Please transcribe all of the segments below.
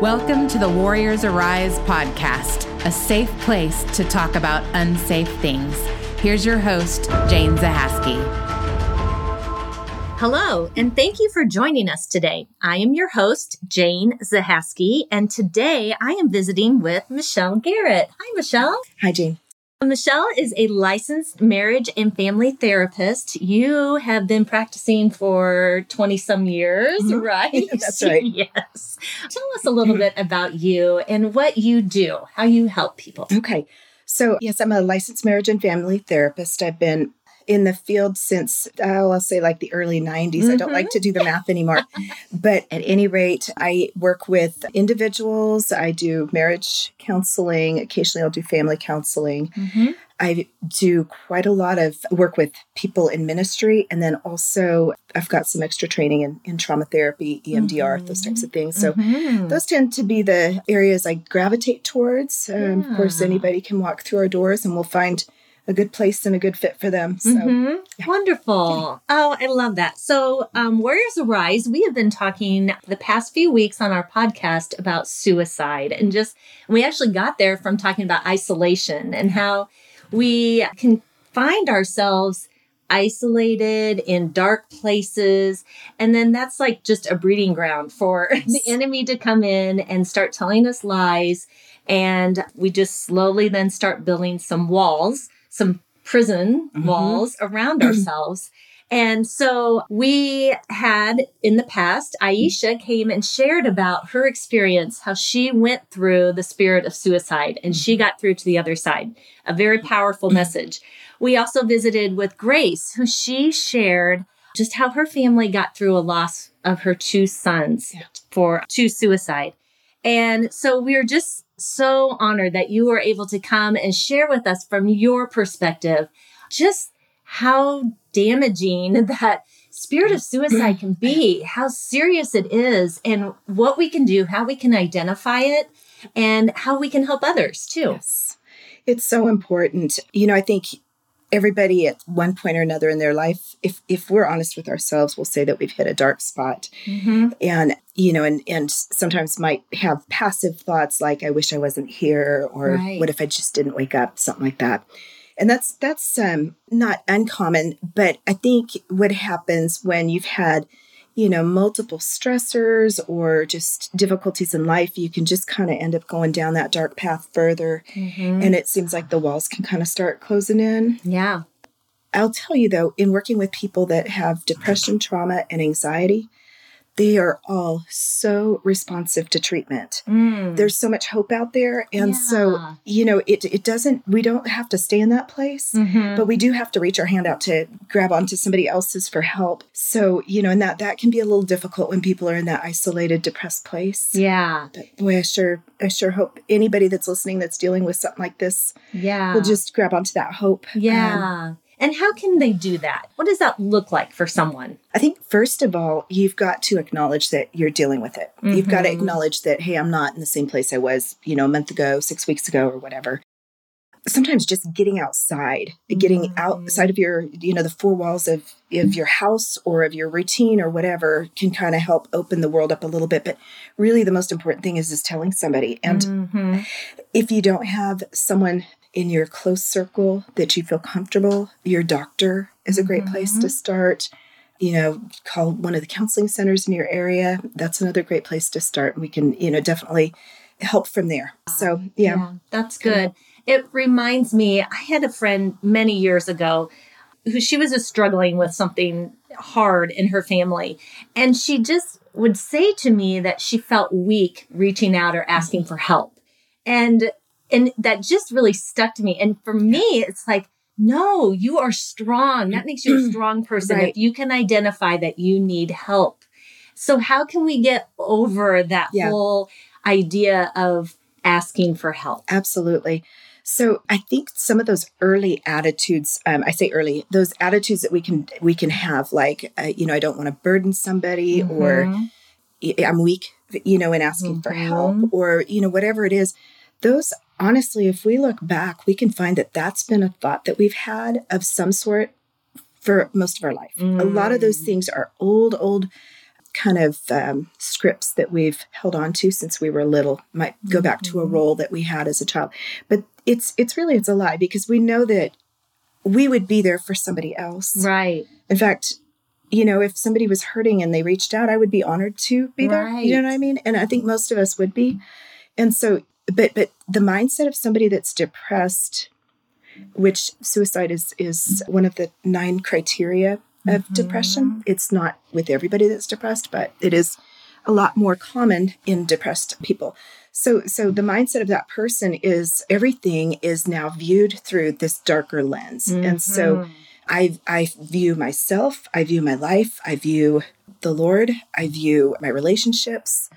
Welcome to the Warriors Arise podcast, a safe place to talk about unsafe things. Here's your host, Jane Zahaski. Hello, and thank you for joining us today. I am your host, Jane Zahaski, and today I am visiting with Michelle Garrett. Hi, Michelle. Hi, Jane. Michelle is a licensed marriage and family therapist. You have been practicing for 20 some years, mm-hmm. right? That's right. yes. Tell us a little bit about you and what you do, how you help people. Okay. So, yes, I'm a licensed marriage and family therapist. I've been in the field since oh, I'll say like the early 90s. Mm-hmm. I don't like mm-hmm. to do the math anymore. but at any rate, I work with individuals, I do marriage counseling, occasionally I'll do family counseling. Mm-hmm. I do quite a lot of work with people in ministry, and then also I've got some extra training in, in trauma therapy, EMDR, mm-hmm. those types of things. So mm-hmm. those tend to be the areas I gravitate towards. Um, Of course, anybody can walk through our doors, and we'll find a good place and a good fit for them. So mm-hmm. yeah. wonderful. Yeah. Oh, I love that. So, um, Warriors Arise, we have been talking the past few weeks on our podcast about suicide and just, we actually got there from talking about isolation and how we can find ourselves isolated in dark places. And then that's like just a breeding ground for the enemy to come in and start telling us lies. And we just slowly then start building some walls some prison mm-hmm. walls around ourselves. And so we had in the past, Aisha came and shared about her experience, how she went through the spirit of suicide and she got through to the other side. A very powerful message. We also visited with Grace, who she shared just how her family got through a loss of her two sons yeah. for to suicide. And so we are just so honored that you were able to come and share with us from your perspective just how damaging that spirit of suicide can be, how serious it is, and what we can do, how we can identify it, and how we can help others too. Yes. It's so important. You know, I think everybody at one point or another in their life if if we're honest with ourselves we'll say that we've hit a dark spot mm-hmm. and you know and and sometimes might have passive thoughts like i wish i wasn't here or right. what if i just didn't wake up something like that and that's that's um, not uncommon but i think what happens when you've had you know, multiple stressors or just difficulties in life, you can just kind of end up going down that dark path further. Mm-hmm. And it seems like the walls can kind of start closing in. Yeah. I'll tell you though, in working with people that have depression, trauma, and anxiety, they are all so responsive to treatment. Mm. There's so much hope out there. And yeah. so, you know, it, it doesn't, we don't have to stay in that place, mm-hmm. but we do have to reach our hand out to grab onto somebody else's for help. So, you know, and that, that can be a little difficult when people are in that isolated, depressed place. Yeah. But boy, I sure, I sure hope anybody that's listening that's dealing with something like this yeah. will just grab onto that hope. Yeah. Um, and how can they do that? What does that look like for someone? I think, first of all, you've got to acknowledge that you're dealing with it. Mm-hmm. You've got to acknowledge that, hey, I'm not in the same place I was, you know, a month ago, six weeks ago, or whatever. Sometimes just getting outside, getting outside of your, you know, the four walls of, of your house or of your routine or whatever can kind of help open the world up a little bit. But really, the most important thing is is telling somebody. And mm-hmm. if you don't have someone in your close circle that you feel comfortable. Your doctor is a great mm-hmm. place to mm-hmm. start. You know, call one of the counseling centers in your area. That's another great place to start. We can, you know, definitely help from there. So, yeah. yeah that's good. It reminds me, I had a friend many years ago who she was just struggling with something hard in her family. And she just would say to me that she felt weak reaching out or asking for help. And and that just really stuck to me. And for me, it's like, no, you are strong. That makes you a strong person right. if you can identify that you need help. So, how can we get over that yeah. whole idea of asking for help? Absolutely. So I think some of those early attitudes, um, I say early, those attitudes that we can we can have, like uh, you know, I don't want to burden somebody, mm-hmm. or I'm weak, you know, in asking mm-hmm. for help, or you know, whatever it is. Those honestly, if we look back, we can find that that's been a thought that we've had of some sort for most of our life. Mm. A lot of those mm. things are old, old kind of um, scripts that we've held on to since we were little. Might go back to a Mm-hmm. role that we had as a child. But it's it's really it's a lie because we know that we would be there for somebody else. Right. in fact you know if somebody was hurting and they reached out i would be honored to be there. You know what i mean? And i think most of us would be. And so but but the mindset of somebody that's depressed which suicide is is one of the nine criteria of Mm-hmm. depression it's not with everybody that's depressed but it is a lot more common in depressed people so so the mindset of that person is everything is now viewed through this darker lens and so Mhm. I I view myself, I view my life, I view the Lord, I view my relationships,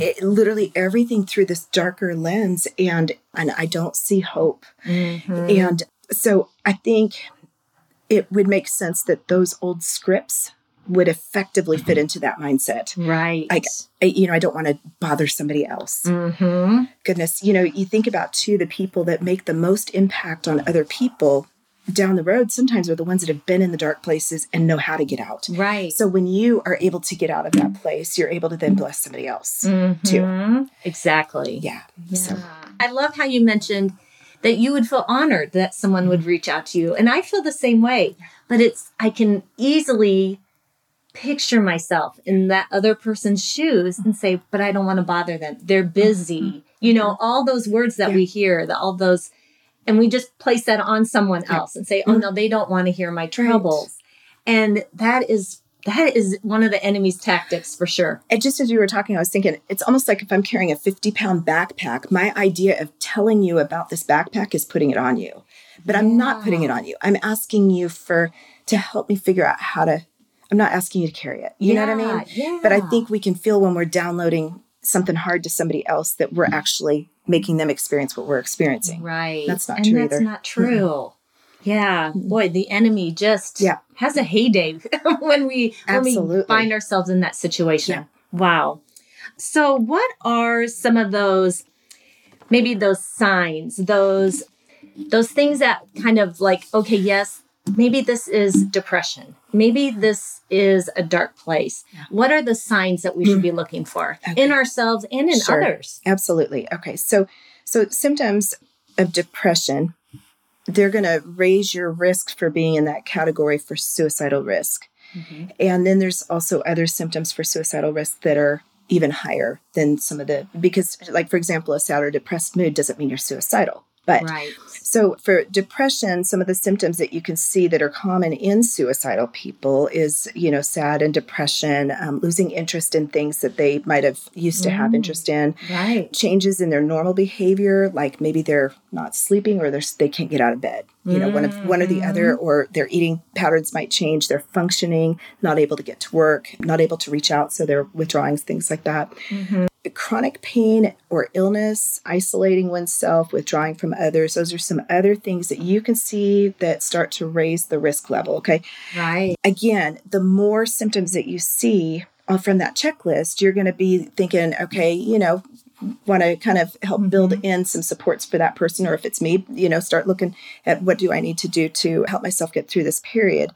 it, literally everything through this darker lens, and and I don't see hope. Mhm. And so I think it would make sense that those old scripts would effectively fit into that mindset. Right. I, I you know I don't want to bother somebody else. mm-hmm. Goodness, you know you think about too the people that make the most impact on other people down the road sometimes are the ones that have been in the dark places and know how to get out. Right. So when you are able to get out of that place, you're able to then bless somebody else too. Mhm. Exactly. Yeah. So I love how you mentioned that you would feel honored that someone would reach out to you. And I feel the same way. But it's, I can easily picture myself in that other person's shoes and say, but I don't want to bother them. They're mm-hmm. busy. You know, all those words that Yeah. we hear, the, all those, and we just place that on someone Yeah. else and say, oh mm-hmm. no, they don't want to hear my troubles. And that is, that is one of the enemy's tactics for sure. and just as you were talking, I was thinking it's almost like if I'm carrying a 50 pound backpack, my idea of telling you about this backpack is putting it on you. But I'm not putting it on you. I'm asking you for to help me figure out how to I'm not asking you to carry it. You know what I mean? Yeah. But I think we can feel when we're downloading something hard to somebody else that we're mm. actually making them experience what we're experiencing. Right. That's not and true that's either. not true. Yeah. Mm-hmm. Boy, the enemy just Yeah. has a heyday when we when we find ourselves in that situation. Wow. So what are some of those maybe those signs, those those things that kind of like, okay, yes, maybe this is depression. Maybe this is a dark place. What are the signs that we should mm-hmm. be looking for Okay. in ourselves and in Sure. others? Absolutely. Okay. So so symptoms of depression, they're going to raise your risk for being in that category for suicidal risk. Mm-hmm. And then there's also other symptoms for suicidal risk that are even higher than some of the because like for example a sad or depressed mood doesn't mean you're suicidal. But Right. so for depression, some of the symptoms that you can see that are common in suicidal people is, you know, sad and depression, um, losing interest in things that they might have used to have Mm. interest in, Right. changes in their normal behavior, like maybe they're not sleeping or they're, they can't get out of bed. You know, one of one or the other, Mm-hmm. or their eating patterns might change. They're functioning, not able to get to work, not able to reach out, so they're withdrawing, things like that chronic pain or illness, isolating oneself, withdrawing from others. Those are some other things that you can see that start to raise the risk level. Okay. Right. Again, the more symptoms that you see uh, from that checklist, you're going to be thinking, okay, you know, want to kind of help mm-hmm. build in some supports for that person, or if it's me, you know, start looking at what do I need to do to help myself get through this period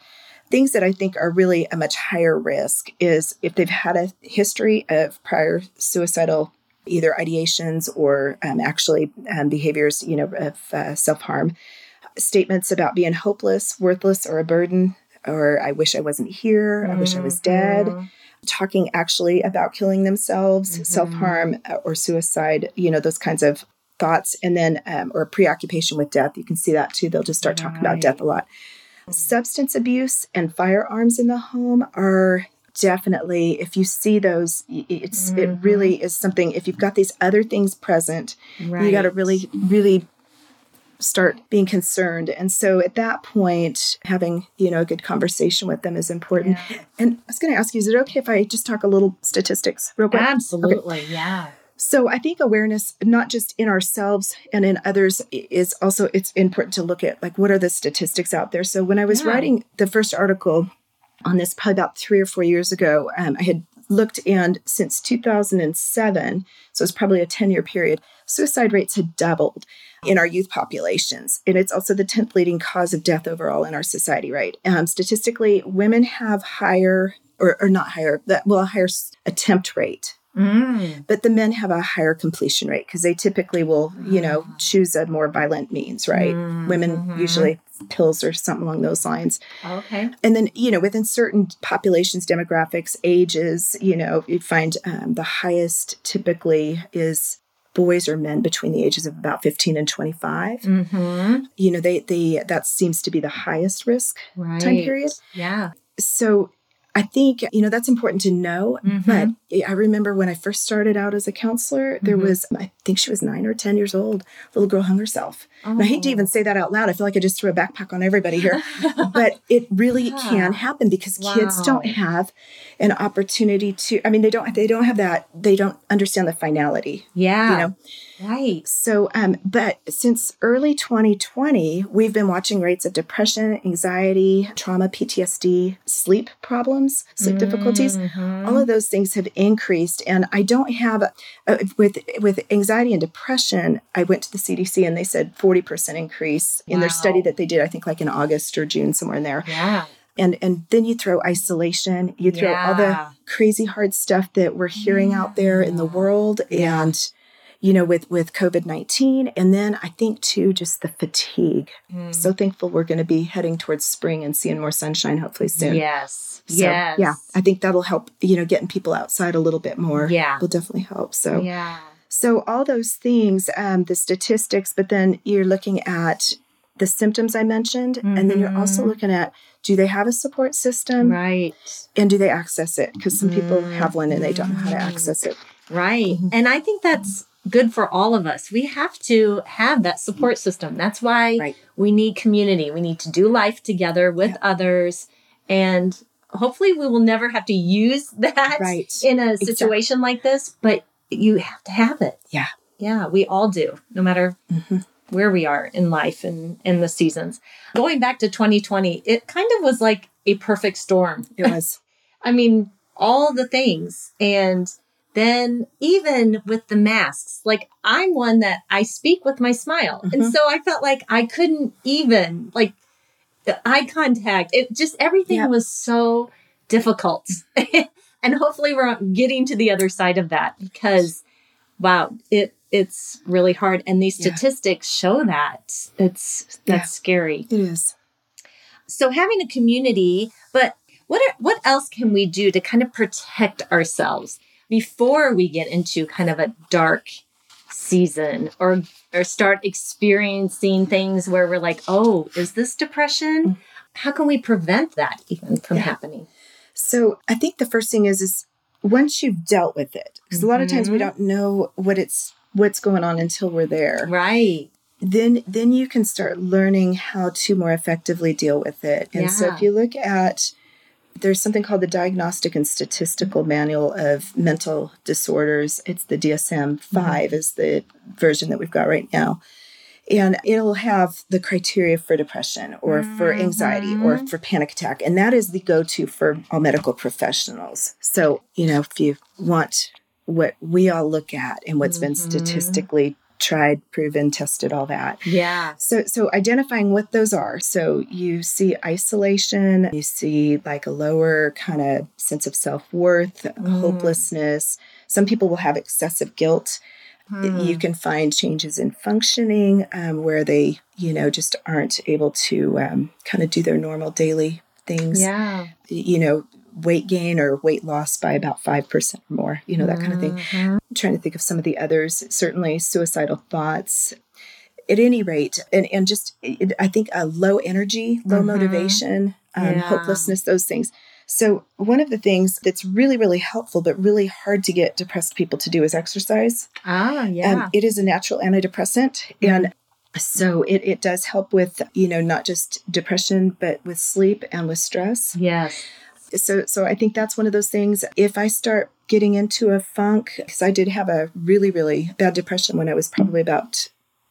things that I think are really a much higher risk is if they've had a history of prior suicidal either ideations or um, actually um, behaviors, you know, of uh, self harm, statements about being hopeless, worthless, or a burden, or I wish I wasn't here, I wish I was dead. Talking actually about killing themselves, self harm, or suicide, you know, those kinds of thoughts. And then, um, or preoccupation with death. You can see that too. They'll just start talking about death a lot. Substance abuse and firearms in the home are definitely if you see those it's it mm-hmm. really is something if you've got these other things present you got to really really start being concerned. And so at that point having you know a good conversation with them is important. And i was going to ask you is it okay if i just talk a little statistics real quick? Absolutely. Yeah. So I think awareness, not just in ourselves and in others, is also it's important to look at like what are the statistics out there. So when I was Yeah. writing the first article on this, probably about three or four years ago, um, I had looked and since 2007, so it's probably a 10 year period, suicide rates had doubled in our youth populations. And it's also the 10th leading cause of death overall in our society, right? Um, statistically, women have higher or, or not higher, that well, a higher attempt rate. Mm. But the men have a higher completion rate because they typically will, you know, choose a more violent means, right? Women Mhm. usually pills or something along those lines. Okay. And then, you know, within certain populations, demographics, ages, you know, you find um, the highest typically is boys or men between the ages of about 15 and 25. Mm-hmm. You know, they, they, that seems to be the highest risk Right. time period. Yeah. So I think, you know, that's important to know. Mhm. But I remember when I first started out as a counselor, there Mhm. was, I think she was nine or 10 years old. Little girl hung herself. And I hate to Oh. even say that out loud. I feel like I just threw a backpack on everybody here. but it really Yeah. can happen because kids don't have an opportunity to, I mean, they don't, they don't have that, they don't understand the finality, Yeah. you know? Right. So, um, but since early 2020, we've been watching rates of depression, anxiety, trauma, PTSD, sleep problems, sleep difficulties. Mhm. All of those things have increased, and I don't have uh, with with anxiety and depression. I went to the CDC and they said 40% increase in their study that they did. I think like in August or June, somewhere in there. Yeah. And and then you throw isolation, you throw all the crazy hard stuff that we're hearing out there in the world, and you know with with COVID nineteen, and then I think too just the fatigue. Mm. So thankful we're going to be heading towards spring and seeing more sunshine hopefully soon. Yes. So, yes. Yeah, I think that'll help. You know, getting people outside a little bit more. Yeah. will definitely help. So Yeah. so all those things, um, the statistics, but then you're looking at the symptoms I mentioned, and then you're also Mhm. looking at do they have a support system Right. and do they access it? Because some people Mm. have one and they don't know how to access it. Right. Mhm. And I think that's good for all of us. We have to have that support system. That's why Right. we need community. We need to do life together with Yeah. others. And hopefully, we will never have to use that Right. in a Exactly. situation like this, but you have to have it. Yeah. Yeah, we all do, no matter Mhm. where we are in life and in the seasons. Going back to 2020, it kind of was like a perfect storm. It was. I mean, all the things. And then even with the masks, like I'm one that I speak with my smile. And Mhm. so I felt like I couldn't even like the eye contact. It just everything Yeah. was so difficult. and hopefully we're getting to the other side of that because wow, it it's really hard and these Yeah. statistics show that. It's that's Yeah. scary It is. so having a community but what are, what else can we do to kind of protect ourselves before we get into kind of a dark season or or start experiencing things where we're like oh is this depression how can we prevent that even from Yeah. happening So I think the first thing is is once you've dealt with it, because a lot of times we Mhm. don't know what it's what's going on until we're there. right then then you can start learning how to more effectively deal with it. And so if you look at there's something called the Diagnostic and Statistical Manual of Mental Disorders. It's the DSM 5 is the version that we've got right now. And it'll have the criteria for depression or for anxiety or for panic attack. And that is the go to for all medical professionals. So, you know, if you want what we all look at and what's been Mhm. statistically tried, proven, tested, all that. yeah So, so identifying what those are. So you see isolation, you see like a lower kind of sense of self worth, Mm. hopelessness. Some people will have excessive guilt. Hmm. You can find changes in functioning um, where they, you know, just aren't able to um, kind of do their normal daily things. yeah You know, weight gain or weight loss by about 5% or more, you know, that kind of thing. Mhm. I'm trying to think of some of the others. Certainly, suicidal thoughts. At any rate, and and just it, I think a low energy, low Mhm. motivation, um, Yeah. hopelessness, those things. So one of the things that's really really helpful, but really hard to get depressed people to do is exercise. ah yeah Um, it is a natural antidepressant, and so it it does help with you know not just depression, but with sleep and with stress yes so so i think that's one of those things if i start getting into a funk because i did have a really really bad depression when i was probably about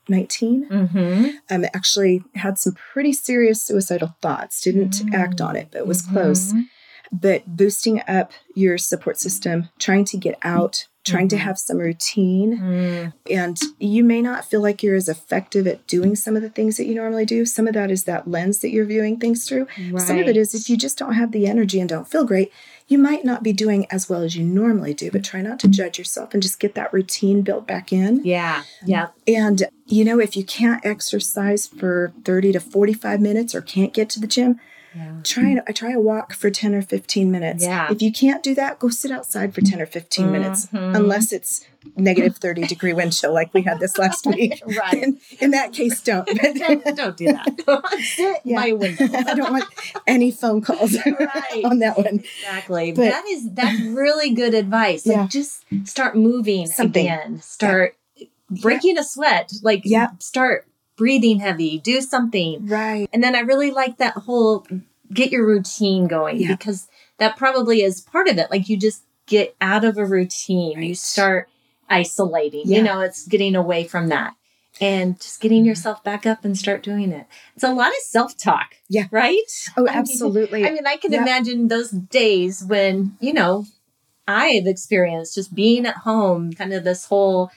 19 mm-hmm. um actually had some pretty serious suicidal thoughts didn't act on it but was close Mhm. but boosting up your support system trying to get out trying to Mhm. have some routine. Mm, And you may not feel like you're as effective at doing some of the things that you normally do. Some of that is that lens that you're viewing things through. Some of it is if you just don't have the energy and don't feel great, you might not be doing as well as you normally do, but try not to judge yourself and just get that routine built back in. Yeah. Yeah. And, you know, if you can't exercise for 30 to 45 minutes or can't get to the gym, Yeah. try a, try a walk for 10 or 15 minutes. Yeah. If you can't do that, go sit outside for 10 or 15 minutes, Mhm. unless it's negative 30 degree wind chill like we had this last week. Right. In, in that case, don't. don't, don't do that. Sit Yeah. my window. I don't want any phone calls Right. on that one. Exactly. But- that is that's really good advice. Like Yeah. just start moving Something. again. Start breaking a sweat. Like Yeah. start breathing heavy. Do something. Right. And then I really like that whole get your routine going Yeah. because that probably is part of it. Like you just get out of a routine. You start isolating. Yeah. You know, it's getting away from that. And just getting mm-hmm. yourself back up and start doing it. It's a lot of self talk. Yeah. Right? Oh, I mean, absolutely. I mean, I can imagine those days when, you know, I have experienced just being at home, kind of this whole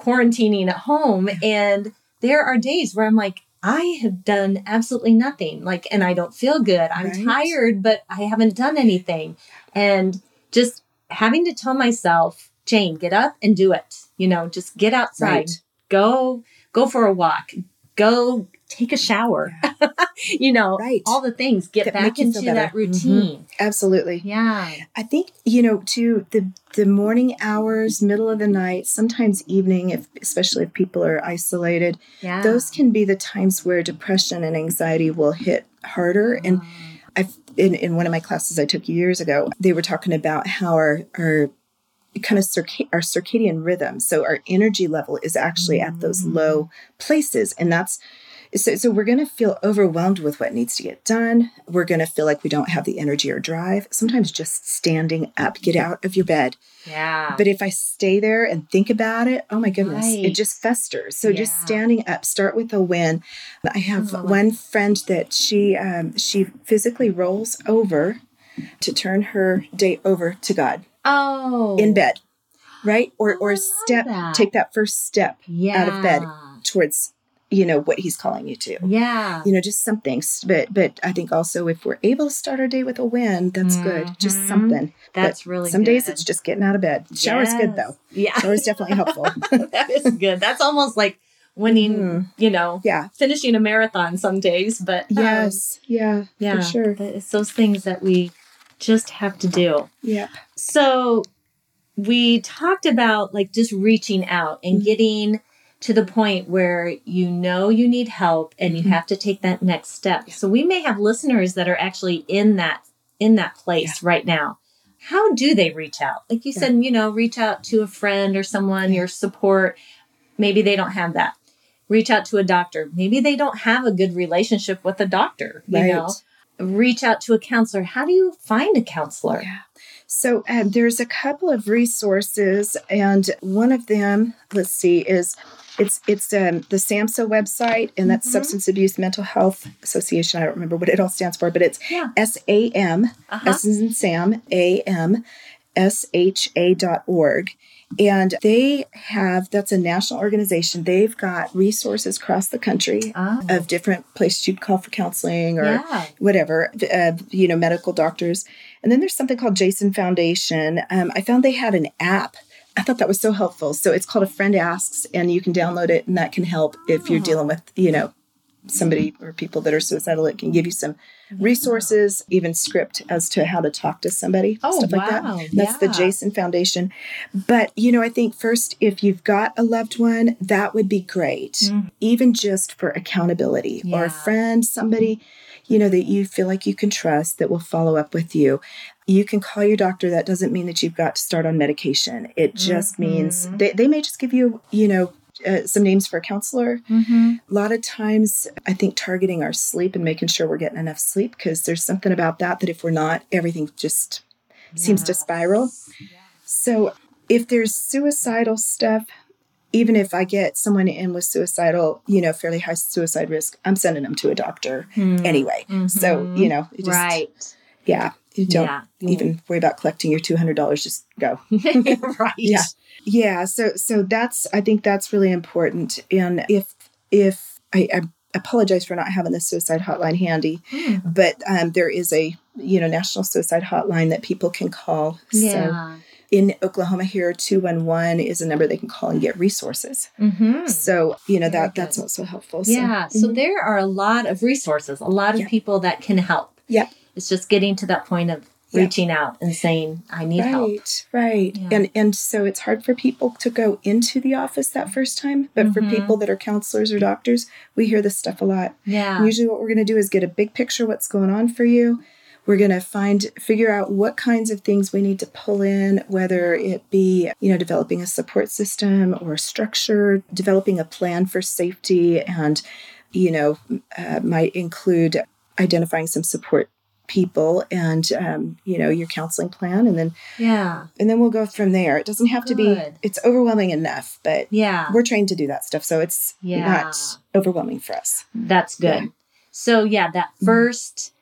quarantining at home. And there are days where I'm like, I have done absolutely nothing. Like, and I don't feel good. I'm Right. tired, but I haven't done anything. And just having to tell myself, Jane, get up and do it. You know, just get outside, Right. go, go for a walk, go take a shower. you know, Right. all the things. Get That back into that better. Mm-hmm. routine. Absolutely. Yeah. I think, you know, to the the morning hours, middle of the night, sometimes evening, if especially if people are isolated, Yeah. those can be the times where depression and anxiety will hit harder. And I've in, in one of my classes I took years ago, they were talking about how our our kind of circa- our circadian rhythm, so our energy level is actually at those low places, and that's so, so we're going to feel overwhelmed with what needs to get done. We're going to feel like we don't have the energy or drive. Sometimes just standing up, get out of your bed. yeah. But if I stay there and think about it, oh my goodness, Right. it just festers. So just standing up, start with a win. I have Oh. one friend that she um, she physically rolls over to turn her day over to God oh. in bed, right? Or I or step, that. take that first step Yeah. out of bed towards you know what He's calling you to. Yeah. You know, just something. But but I think also if we're able to start our day with a win, that's good. Just Mhm. something. That's But really Some days it's just getting out of bed. Shower's good though. Yeah. Shower's definitely helpful. that is good. That's almost like winning, Mhm. you know, Yeah. finishing a marathon some days. But um, Yes. yeah. yeah, For sure. It's those things that we just have to do. Yeah. So we talked about like just reaching out and Mhm. getting to the point where you know you need help and you Mhm. have to take that next step. So we may have listeners that are actually in that in that place right now. How do they reach out? Like you Yeah. said, you know, reach out to a friend or someone, your support. Maybe they don't have that. Reach out to a doctor. Maybe they don't have a good relationship with a doctor, you Right. know. Reach out to a counselor. How do you find a counselor? So um, there's a couple of resources, and one of them, let's see, is it's it's um, the SAMHSA website, and that's Mhm. Substance Abuse Mental Health Association. I don't remember what it all stands for, but it's Yeah. S A M Uh-huh. S in Sam A M S H A dot org. And they have, that's a national organization. They've got resources across the country Oh. of different places you'd call for counseling or Yeah. whatever, uh, you know, medical doctors. And then there's something called Jason Foundation. Um, I found they had an app. I thought that was so helpful. So it's called A Friend Asks, and you can download it, and that can help if you're dealing with, you know, somebody or people that are suicidal. It can give you some resources, even script as to how to talk to somebody, Oh, stuff like that. That's the Jason Foundation. But, you know, I think first, if you've got a loved one, that would be great, Mhm. even just for accountability or a friend, somebody, you know, that you feel like you can trust that will follow up with you. You can call your doctor. That doesn't mean that you've got to start on medication. It just means Mhm. they, they may just give you, you know, uh, some names for a counselor. Mm-hmm. A lot of times, I think targeting our sleep and making sure we're getting enough sleep because there's something about that that if we're not, everything just seems to spiral. So if there's suicidal stuff, even if I get someone in with suicidal, you know, fairly high suicide risk, I'm sending them to a doctor anyway. So, you know, it just, right. yeah. You don't Yeah. even worry about collecting your two hundred dollars. Just go. right. Yeah. Yeah. So so that's I think that's really important. And if if I, I apologize for not having the suicide hotline handy, Hmm. but um, there is a you know national suicide hotline that people can call. So Yeah. In Oklahoma here, two one one is a number they can call and get resources. Mm-hmm. So you know Very that that's also helpful. So, Yeah. So mhm. there are a lot of resources, a lot of Yeah. people that can help. Yep. It's just getting to that point of Yeah. reaching out and saying, I need right, help. right, Yeah. and and so it's hard for people to go into the office that first time. But for Mhm. people that are counselors or doctors, we hear this stuff a lot. Yeah. Usually, what we're going to do is get a big picture of what's going on for you. We're going to find, figure out what kinds of things we need to pull in, whether it be, you know, developing a support system or structure, developing a plan for safety, and, you know, uh, might include identifying some support people and um, you know your counseling plan and then Yeah. and then we'll go from there it doesn't have to be it's overwhelming enough but Yeah. we're trained to do that stuff so it's Yeah. not overwhelming for us That's good. Yeah. So yeah, that Mhm. first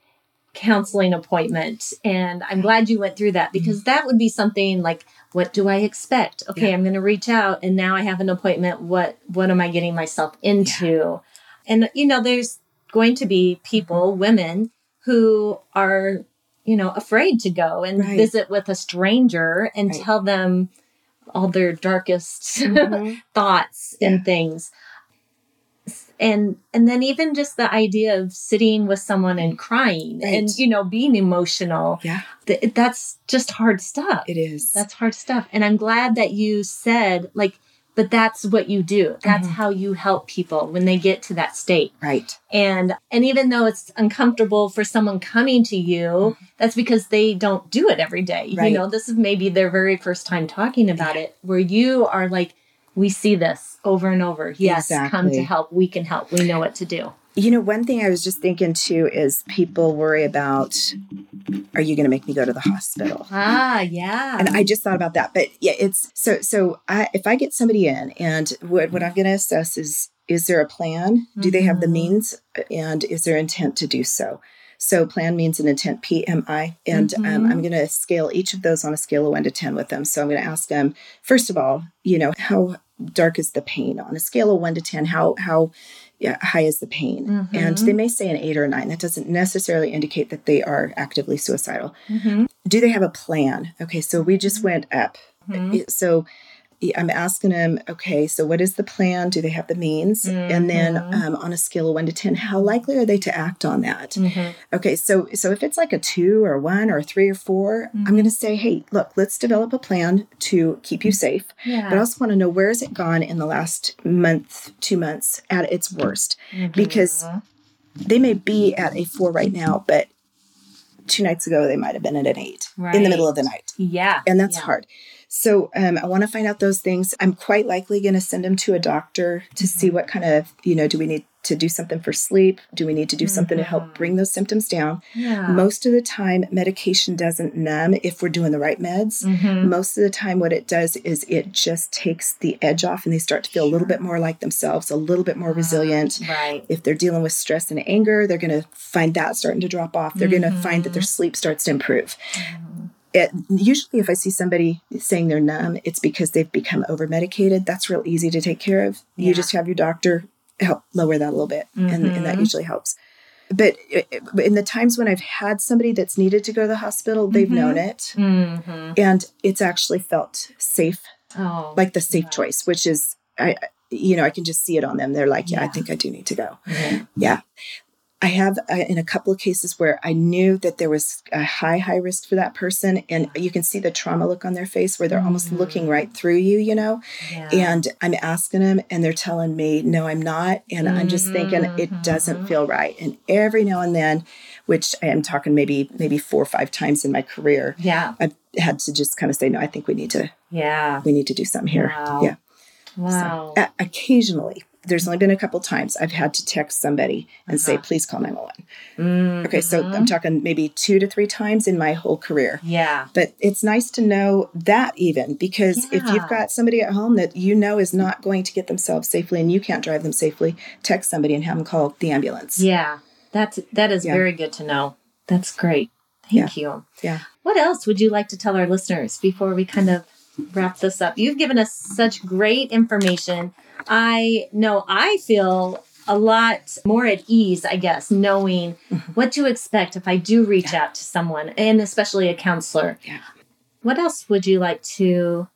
counseling appointment and I'm glad you went through that because that would be something like what do I expect? Okay, Yeah. I'm going to reach out and now I have an appointment. What what am I getting myself into? And you know, there's going to be people, women who are, you know, afraid to go and Right. visit with a stranger and Right. tell them all their darkest Mhm. thoughts Yeah. and things and and then even just the idea of sitting with someone and crying Right. and you know being emotional yeah. th- that's just hard stuff. It is. That's hard stuff. And i'm glad that you said like but that's what you do. That's Mhm. how you help people when they get to that state. Right. And and even though it's uncomfortable for someone coming to you that's because they don't do it every day. Mm-hmm. Right. you know this is maybe their very first time talking about it where you are like we see this over and over yes come to help we can help we know what to do you know one thing i was just thinking too is people worry about are you going to make me go to the hospital ah yeah and I just thought about that. But yeah, it's so so. I, if I get somebody in, and what what I'm going to assess is is there a plan? Do they have the Mhm. means, and is there intent to do so? So plan means an intent, PMI, and um, Mhm. I'm going to scale each of those on a scale of one to ten with them. So I'm going to ask them first of all, you know, how dark is the pain on a scale of one to ten? How how yeah, high is the pain? And Mhm. they may say an eight or a nine. That doesn't necessarily indicate that they are actively suicidal Mhm. do they have a plan? Okay, so we just went up. Mhm. So I'm asking them, okay, so what is the plan? Do they have the means? And then Mhm. um, on a scale of one to 10, how likely are they to act on that? Mhm. Okay, so so if it's like a two or one or three or 4 i I'm Mhm. going to say, hey, look, let's develop a plan to keep you safe. yeah But I also want to know where has it gone in the last month, two months at its worst? Mhm. because They may be at a four right now, but two nights ago they might have been at an eight in the middle of the night yeah and that's Yeah. hard. So um, I want to find out those things. I'm quite likely going to send them to a doctor to see Mm-hmm. what kind of, you know, do we need to do something for sleep? Do we need to do something to help bring those symptoms down? yeah Most of the time, medication doesn't numb if we're doing the right meds. Mhm. Most of the time, what it does is it just takes the edge off and they start to feel a little bit more like themselves, a little bit more resilient. right If they're dealing with stress and anger, they're going to find that starting to drop off. They're going to find that their sleep starts to improve it, usually if I see somebody saying they're numb, it's because they've become over medicated. That's real easy to take care of. Yeah. You just have your doctor help lower that a little bit, and, and that Mhm. usually helps. But in the times when I've had somebody that's needed to go to the hospital, they've Mhm. known it, Mhm. and it's actually felt safe, oh like the safe Right. choice, which is I, you know, I can just see it on them. They're like, yeah, I think I do need to go. Yeah. I have uh, in a couple of cases where I knew that there was a high, high risk for that person. And you can see the trauma look on their face where they're almost Mm. looking right through you, you know? yeah. And I'm asking them and they're telling me, no, I'm not. And I'm just thinking it doesn't Mhm. feel right. And every now and then, which I am talking maybe, maybe four or five times in my career, yeah I've had to just kind of say, no, I think we need to, yeah we need to do something here. Wow. Yeah. wow So, uh, occasionally, there's only been a couple times I've had to text somebody and say, Uh-huh. please call 911. Okay, so. I'm talking maybe two to three times in my whole career. yeah But it's nice to know that even because if you've got somebody at home that you know is not going to get themselves safely and you can't drive them safely, text somebody and have them call the ambulance. Yeah, that's that is Yeah. very good to know. That's great. Thank you. Yeah. What else would you like to tell our listeners before we kind of wrap this up? You've given us such great information. I know I feel a lot more at ease, I guess, knowing Mm-hmm. what to expect if I do reach out to someone and especially a counselor. Yeah. What else would you like to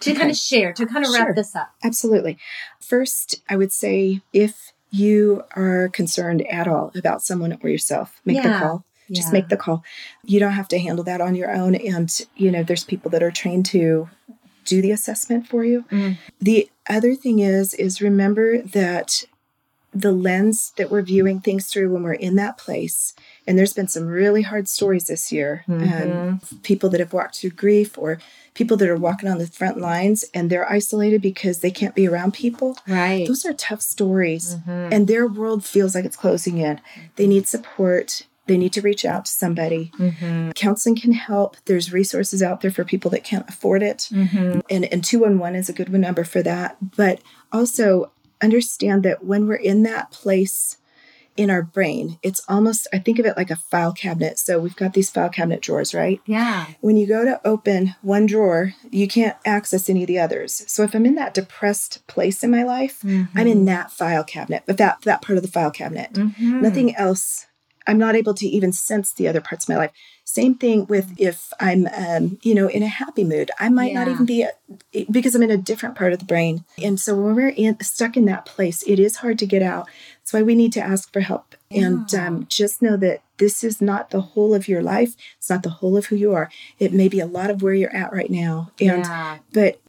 to Okay. kind of share to kind of Sure. wrap this up? Absolutely. First, I would say if you are concerned at all about someone or yourself, make the call. Just Yeah. make the call. You don't have to handle that on your own. And, you know, there's people that are trained to do the assessment for you. Mm. The other thing is, is remember that the lens that we're viewing things through when we're in that place, and there's been some really hard stories this year. Um, people that have walked through grief or people that are walking on the front lines and they're isolated because they can't be around people. Right. Those are tough stories. Mhm. And their world feels like it's closing in. They need support. They need to reach out to somebody. Mhm. Counseling can help. There's resources out there for people that can't afford it. Mhm. And, and 211 is a good number for that. But also understand that when we're in that place in our brain, it's almost, I think of it like a file cabinet. So we've got these file cabinet drawers, right? Yeah. when you go to open one drawer, you can't access any of the others. So if I'm in that depressed place in my life, I'm in that file cabinet, but that that part of the file cabinet. Mhm. Nothing else. I'm not able to even sense the other parts of my life. Same thing with if I'm, um, you know, in a happy mood. I might not even be because I'm in a different part of the brain. And so when we're in, stuck in that place, it is hard to get out. That's why we need to ask for help and um, just know that this is not the whole of your life. It's not the whole of who you are. It may be a lot of where you're at right now. And yeah. but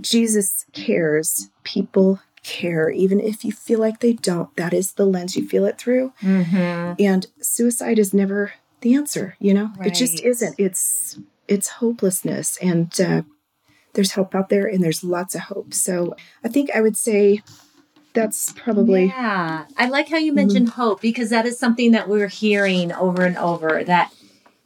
Jesus cares. People care, even if you feel like they don't. That is the lens you feel it through. Mhm. And suicide is never the answer. You know, it just isn't. It's it's hopelessness, and uh, there's hope out there, and there's lots of hope. So I think I would say that's probably Yeah. I like how you mentioned hope because that is something that we're hearing over and over that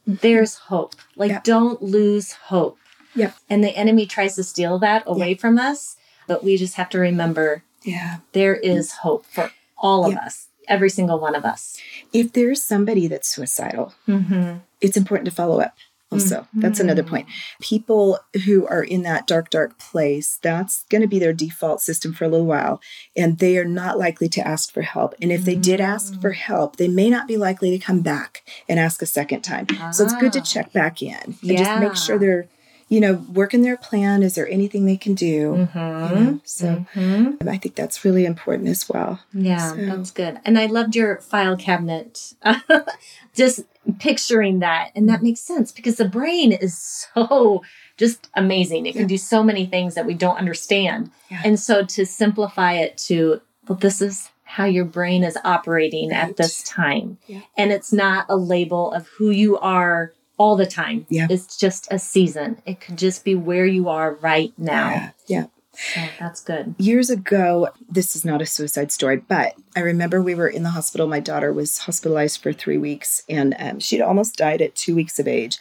there's hope. Like, Yeah. don't lose hope. yeah, And the enemy tries to steal that away from us, but we just have to remember yeah. there is hope for all of Yeah. us, every single one of us. If there's somebody that's suicidal, Mm-hmm. it's important to follow up also that's another point people who are in that dark dark place that's going to be their default system for a little while and they are not likely to ask for help and if they did ask for help they may not be likely to come back and ask a second time so it's good to Ah. check back in and just make sure they're you know working their plan is there anything they can do you know? so Mm-hmm. i think that's really important as well Yeah, So- that's good. And I loved your file cabinet. just picturing that. And that makes sense because the brain is so just amazing. It can Yeah. do so many things that we don't understand. Yeah. And so to simplify it to, well, this is how your brain is operating Right. at this time. Yeah. And it's not a label of who you are all the time. Yeah. It's just a season. It could just be where you are right now. yeah yeah So that's good. years ago, this is not a suicide story, but I remember we were in the hospital. My daughter was hospitalized for three weeks and um, she'd almost died at two weeks of age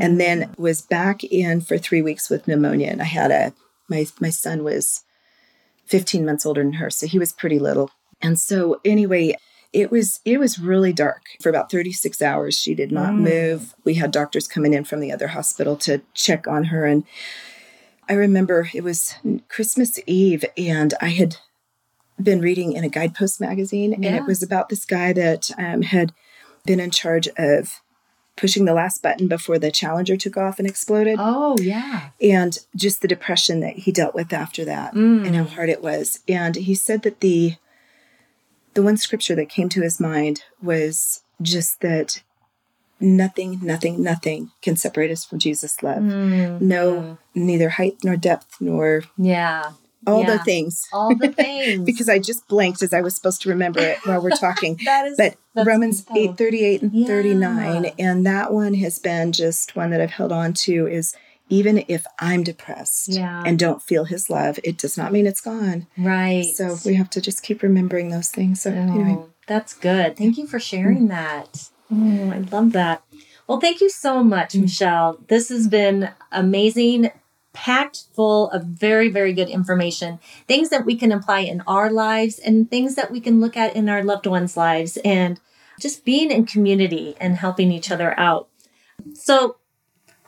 and then was back in for three weeks with pneumonia. And I had a, my, my son was 15 months older than her. So he was pretty little. And so anyway, it was it was really dark for about 36 hours she did not Mm. move we had doctors coming in from the other hospital to check on her and I remember it was Christmas Eve, and I had been reading in a guidepost magazine, and it was about this guy that um, had been in charge of pushing the last button before the Challenger took off and exploded, Oh, yeah. and just the depression that he dealt with after that, Mm. and how hard it was. And he said that the the one scripture that came to his mind was just that nothing, nothing, nothing can separate us from Jesus' love. Mm. No, neither height nor depth nor Yeah. all Yeah. the things. All the things. Because I just blanked as I was supposed to remember it while we're talking. that is But Romans so- 8 38 and Yeah. 39, and that one has been just one that I've held on to is even if I'm depressed Yeah. and don't feel his love, it does not mean it's gone. Right. So we have to just keep remembering those things. So oh, anyway, Oh, that's good. Thank you for sharing mm. that. Oh, I love that. Well, thank you so much, mm. Michelle. This has been amazing, packed full of very, very good information, things that we can apply in our lives and things that we can look at in our loved ones' lives, and just being in community and helping each other out. So,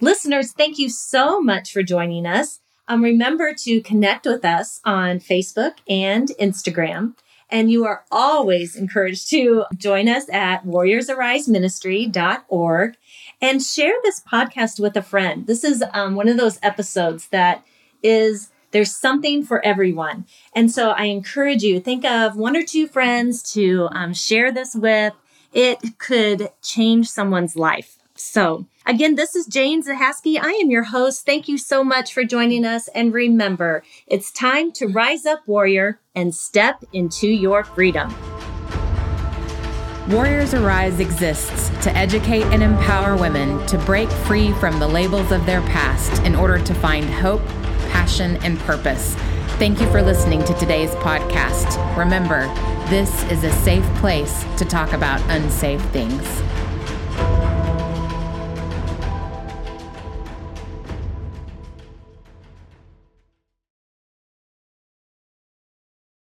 listeners, thank you so much for joining us. Um, remember to connect with us on Facebook and Instagram. And you are always encouraged to join us at warriorsariseministry.org and share this podcast with a friend. This is um, one of those episodes that is there's something for everyone. And so I encourage you think of one or two friends to um, share this with. It could change someone's life. So again, this is Jane Zahaski. I am your host. Thank you so much for joining us. And remember, it's time to rise up, warrior, and step into your freedom. Warriors Arise exists to educate and empower women to break free from the labels of their past in order to find hope, passion, and purpose. Thank you for listening to today's podcast. Remember, this is a safe place to talk about unsafe things.